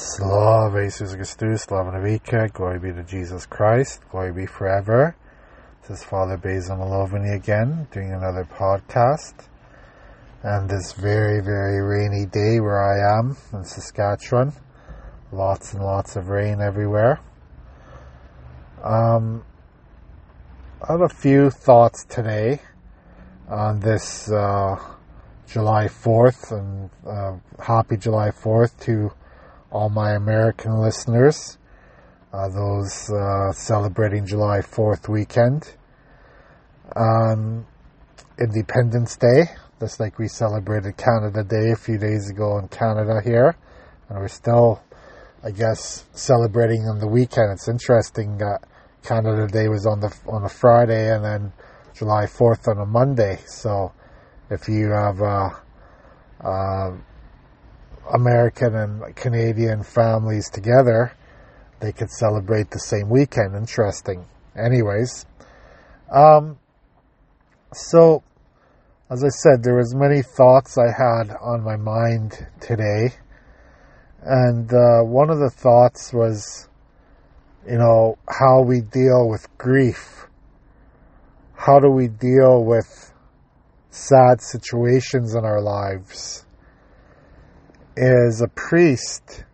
Slava Jesus Christus, Slava Navika, glory be to Jesus Christ, glory be forever. This is Father Basil Malovany again, doing another podcast. And this very, very rainy day where I am in Saskatchewan. Lots and lots of rain everywhere. Um, I have a few thoughts today on this uh, July 4th, and uh, happy July 4th to all my American listeners, uh, those uh, celebrating July 4th weekend. Um, Independence Day, just like we celebrated Canada Day a few days ago in Canada here. And we're still, I guess, celebrating on the weekend. It's interesting that Canada Day was on the on a Friday and then July 4th on a Monday. So if you have uh, uh, American and Canadian families together, they could celebrate the same weekend. Interesting. Anyways, um, so as I said, there was many thoughts I had on my mind today, and uh, one of the thoughts was, you know, how we deal with grief. How do we deal with sad situations in our lives? As a priest,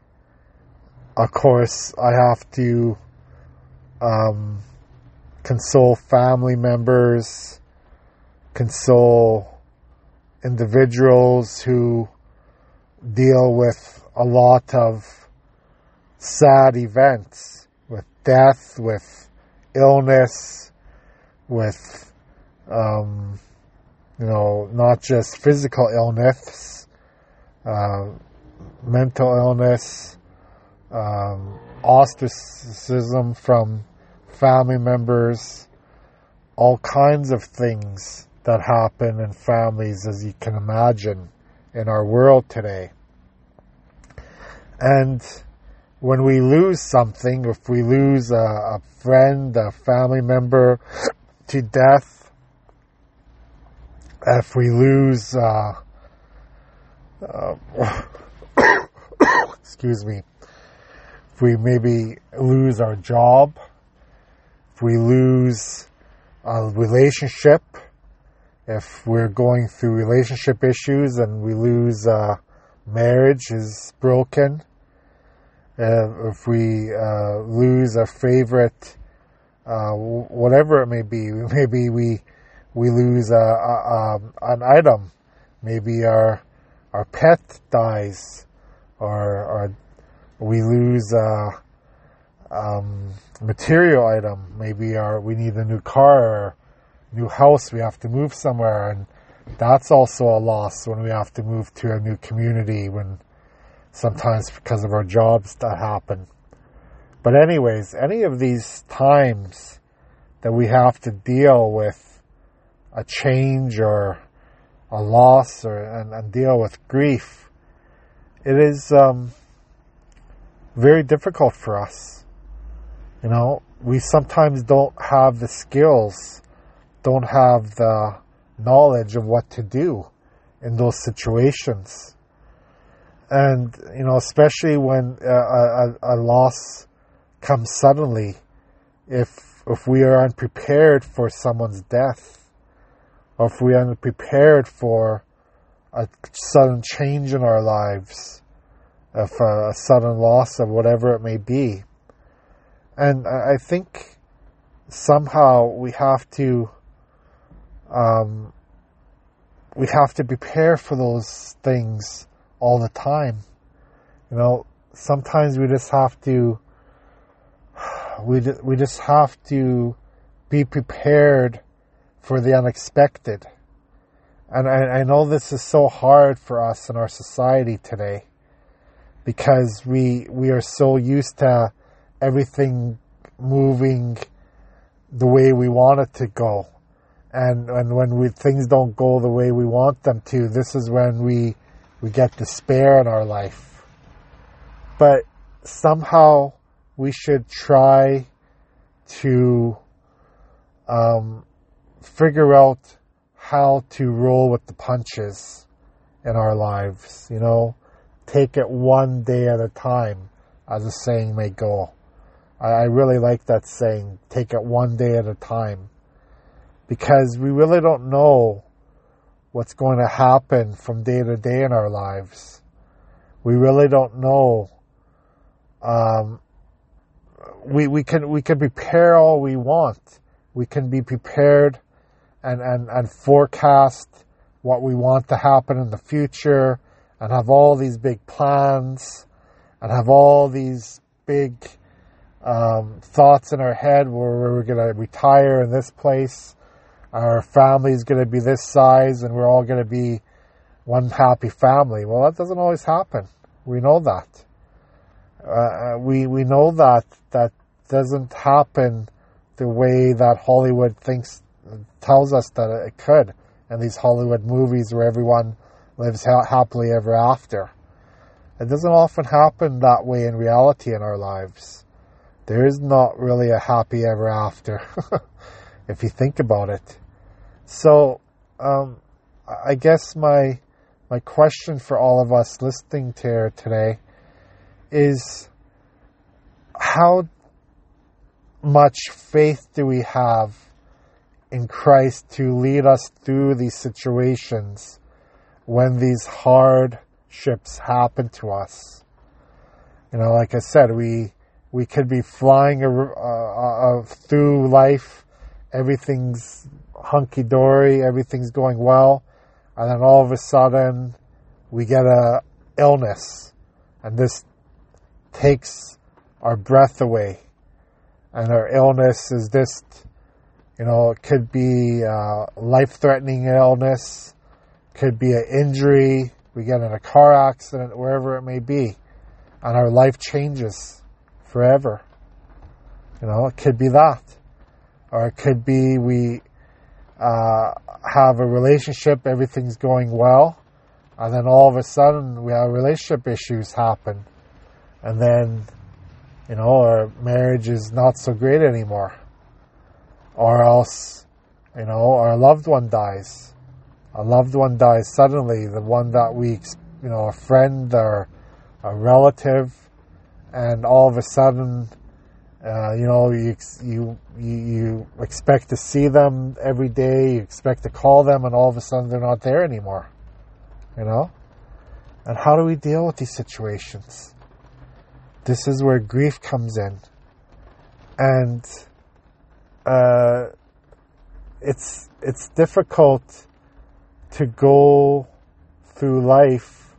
of course, I have to um, console family members, console individuals who deal with a lot of sad events, with death, with illness, with, um, you know, not just physical illness, uh, mental illness, um, ostracism from family members, all kinds of things that happen in families, as you can imagine, in our world today. And when we lose something, if we lose a, a friend, a family member to death, if we lose uh, uh, excuse me, if we maybe lose our job, if we lose a relationship, if we're going through relationship issues and we lose uh, marriage is broken, uh, if we uh, lose a favorite, uh, whatever it may be, maybe we we lose a, a, a, an item, maybe our our pet dies, or, or we lose a um, material item. Maybe our we need a new car or new house. We have to move somewhere, and that's also a loss when we have to move to a new community. When sometimes because of our jobs that happen. But anyways, any of these times that we have to deal with a change or a loss or and, and deal with grief, it is um, very difficult for us. You know, we sometimes don't have the skills, don't have the knowledge of what to do in those situations. And, you know, especially when a, a, a loss comes suddenly, if, if we are unprepared for someone's death, or if we are unprepared for a sudden change in our lives, of a sudden loss of whatever it may be. And I think somehow we have to um, we have to prepare for those things all the time. You know, sometimes we just have to we we just have to be prepared for the unexpected. And I, I know this is so hard for us in our society today because we we are so used to everything moving the way we want it to go. And and when we things don't go the way we want them to, this is when we we get despair in our life. But somehow we should try to um, figure out how to roll with the punches in our lives. You know, take it one day at a time. as the saying may go. I, I really like that saying, take it one day at a time. Because we really don't know what's going to happen from day to day in our lives. We really don't know. Um, we, we can, we can prepare all we want. We can be prepared and, and, and forecast what we want to happen in the future and have all these big plans and have all these big um, thoughts in our head where we're going to retire in this place, our family is going to be this size, and we're all going to be one happy family. Well, that doesn't always happen. We know that. Uh, we we know that that doesn't happen the way that Hollywood thinks tells us that it could in these Hollywood movies where everyone lives ha- happily ever after. It doesn't often happen that way in reality in our lives. There is not really a happy ever after, if you think about it. So, um, I guess my my question for all of us listening to today is how much faith do we have in Christ to lead us through these situations when these hardships happen to us. You know, like I said, we we could be flying a, a, a, through life, everything's hunky dory, everything's going well, and then all of a sudden we get a illness, and this takes our breath away, and our illness is just, you know, it could be a life-threatening illness could be an injury, we get in a car accident, wherever it may be, and our life changes forever. You know, it could be that. Or it could be we uh, have a relationship, everything's going well, and then all of a sudden we have relationship issues happen. And then, you know, our marriage is not so great anymore. Or else, you know, our loved one dies a loved one dies suddenly, the one that we, you know, a friend or a relative, and all of a sudden, uh, you know, you, you, you expect to see them every day, you expect to call them, and all of a sudden they're not there anymore. You know? And how do we deal with these situations? This is where grief comes in. And uh, it's it's difficult to go through life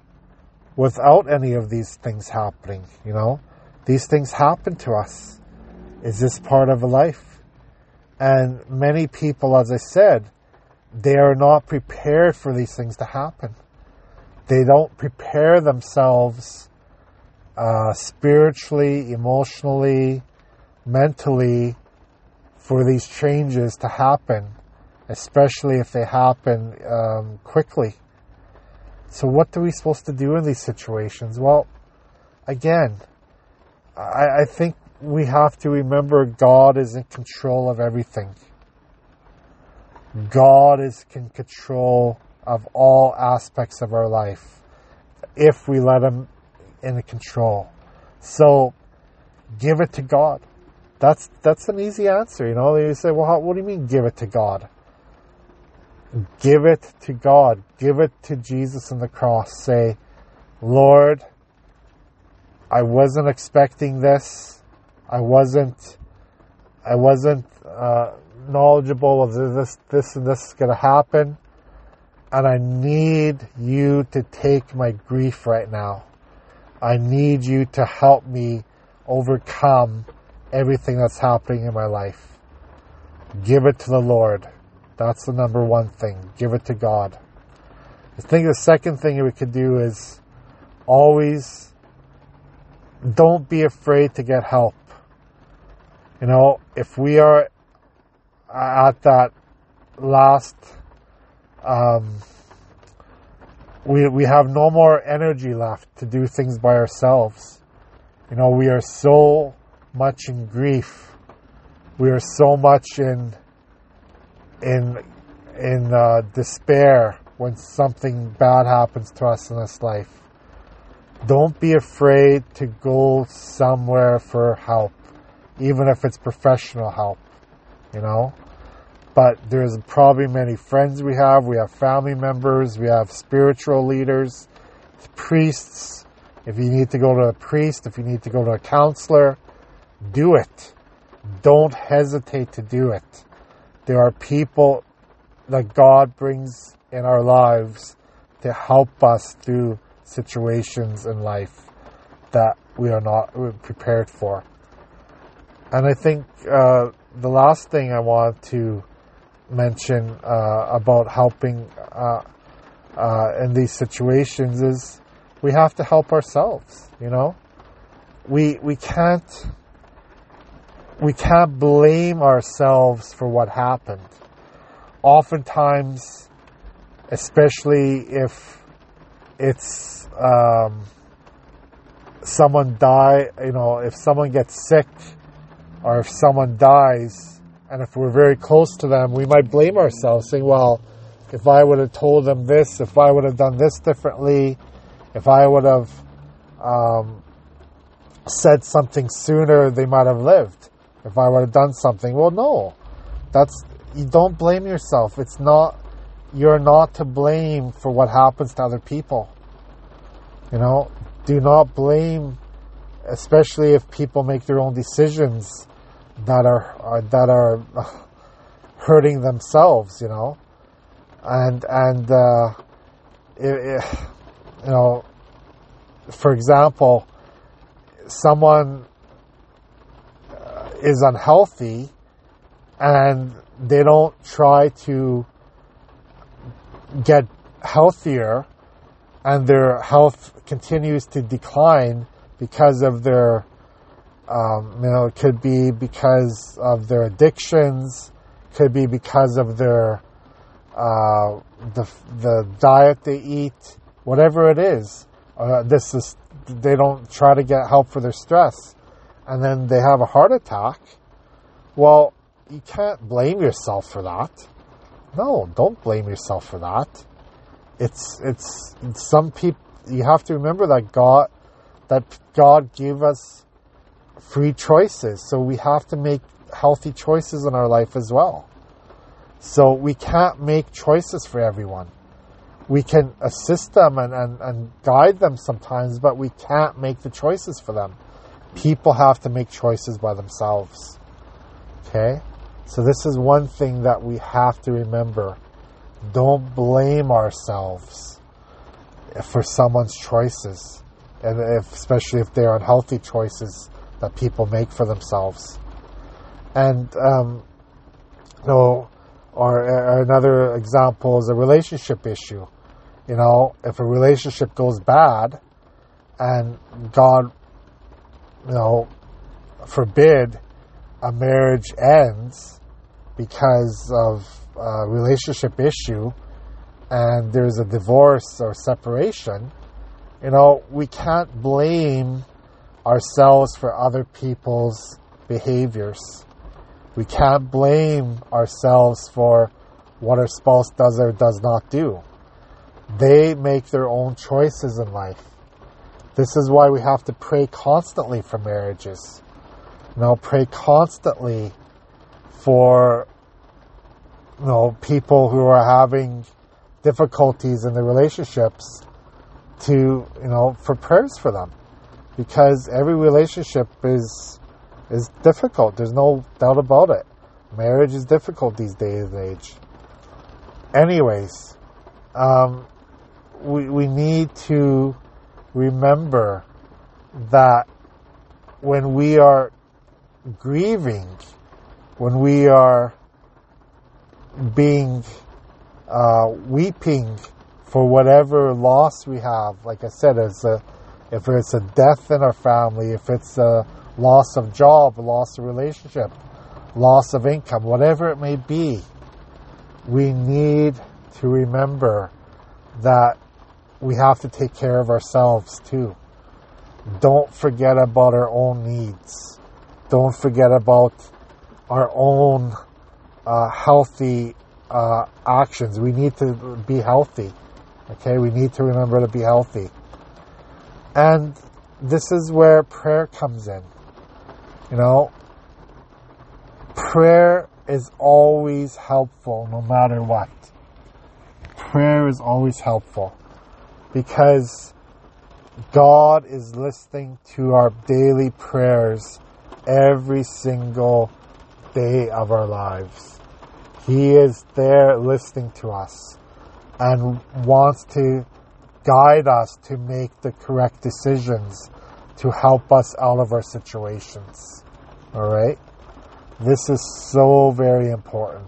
without any of these things happening, you know? These things happen to us. Is this part of a life? And many people, as I said, they are not prepared for these things to happen. They don't prepare themselves uh, spiritually, emotionally, mentally for these changes to happen especially if they happen um, quickly. So, what are we supposed to do in these situations? Well, again, I, I think we have to remember God is in control of everything. God is in control of all aspects of our life if we let Him in control. So, give it to God. That's that's an easy answer, you know. You say, "Well, how, what do you mean, give it to God?" Give it to God. Give it to Jesus on the cross. Say, Lord, I wasn't expecting this. I wasn't, I wasn't uh, knowledgeable of this, this and this is going to happen. And I need you to take my grief right now. I need you to help me overcome everything that's happening in my life. Give it to the Lord. That's the number one thing. Give it to God. I think the second thing we could do is always don't be afraid to get help. You know, if we are at that last, um, we, we have no more energy left to do things by ourselves. You know, we are so much in grief. We are so much in in in uh, despair when something bad happens to us in this life. Don't be afraid to go somewhere for help, even if it's professional help, you know? But there's probably many friends we have. We have family members. We have spiritual leaders, priests. If you need to go to a priest, if you need to go to a counselor, do it. Don't hesitate to do it. There are people that God brings in our lives to help us through situations in life that we are not prepared for. And I think uh, the last thing I want to mention uh, about helping uh, uh in these situations is we have to help ourselves. You know, we we can't we can't blame ourselves for what happened. Oftentimes, especially if it's um, someone die, you know, if someone gets sick or if someone dies, and if we're very close to them, we might blame ourselves, saying, "Well, if I would have told them this, if I would have done this differently, if I would have um, said something sooner, they might have lived." If I would have done something. Well, no, that's you don't blame yourself. It's not you're not to blame for what happens to other people. You know, do not blame, especially if people make their own decisions that are, are that are hurting themselves. You know, and and uh, it, it, you know, for example, someone is unhealthy and they don't try to get healthier and their health continues to decline because of their um, you know it could be because of their addictions could be because of their uh, the the diet they eat whatever it is. Uh, this is they don't try to get help for their stress and then they have a heart attack, well, you can't blame yourself for that. No, don't blame yourself for that. It's it's some people. You have to remember that God that God gave us free choices, so we have to make healthy choices in our life as well. So we can't make choices for everyone. We can assist them and, and, and guide them sometimes, but we can't make the choices for them people have to make choices by themselves. Okay? So, this is one thing that we have to remember. Don't blame ourselves for someone's choices, and if, especially if they're unhealthy choices that people make for themselves. And, um, you know, or, or another example is a relationship issue. You know, if a relationship goes bad and God you know, forbid a marriage ends because of a relationship issue and there's a divorce or separation, you know, we can't blame ourselves for other people's behaviors. We can't blame ourselves for what our spouse does or does not do. They make their own choices in life. This is why we have to pray constantly for marriages. You know, pray constantly for you know people who are having difficulties in their relationships to you know for prayers for them. Because every relationship is is difficult. There's no doubt about it. Marriage is difficult these days and age. Anyways um, we, we need to remember that when we are grieving, when we are being uh, weeping for whatever loss we have, like I said, it's a, if it's a death in our family, if it's a loss of job, loss of relationship, loss of income, whatever it may be, we need to remember that we have to take care of ourselves too. Don't forget about our own needs. Don't forget about our own uh, healthy uh, actions. We need to be healthy. Okay, we need to remember to be healthy. And this is where prayer comes in. You know, prayer is always helpful no matter what. Prayer is always helpful because God is listening to our daily prayers every single day of our lives. He is there listening to us and wants to guide us to make the correct decisions to help us out of our situations. All right? This is so very important.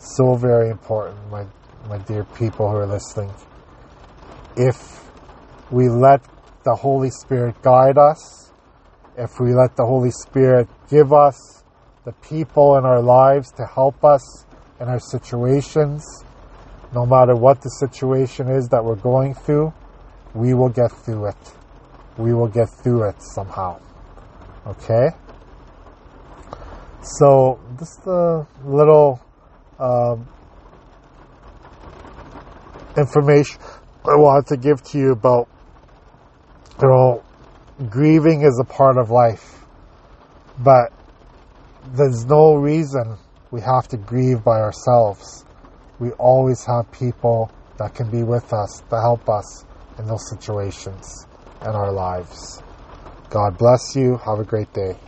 So very important, my, my dear people who are listening. If we let the Holy Spirit guide us, if we let the Holy Spirit give us the people in our lives to help us in our situations, no matter what the situation is that we're going through, we will get through it. We will get through it somehow. Okay? So, just a little um, information I wanted to give to you about, you know, grieving is a part of life, but there's no reason we have to grieve by ourselves. We always have people that can be with us to help us in those situations in our lives. God bless you. Have a great day.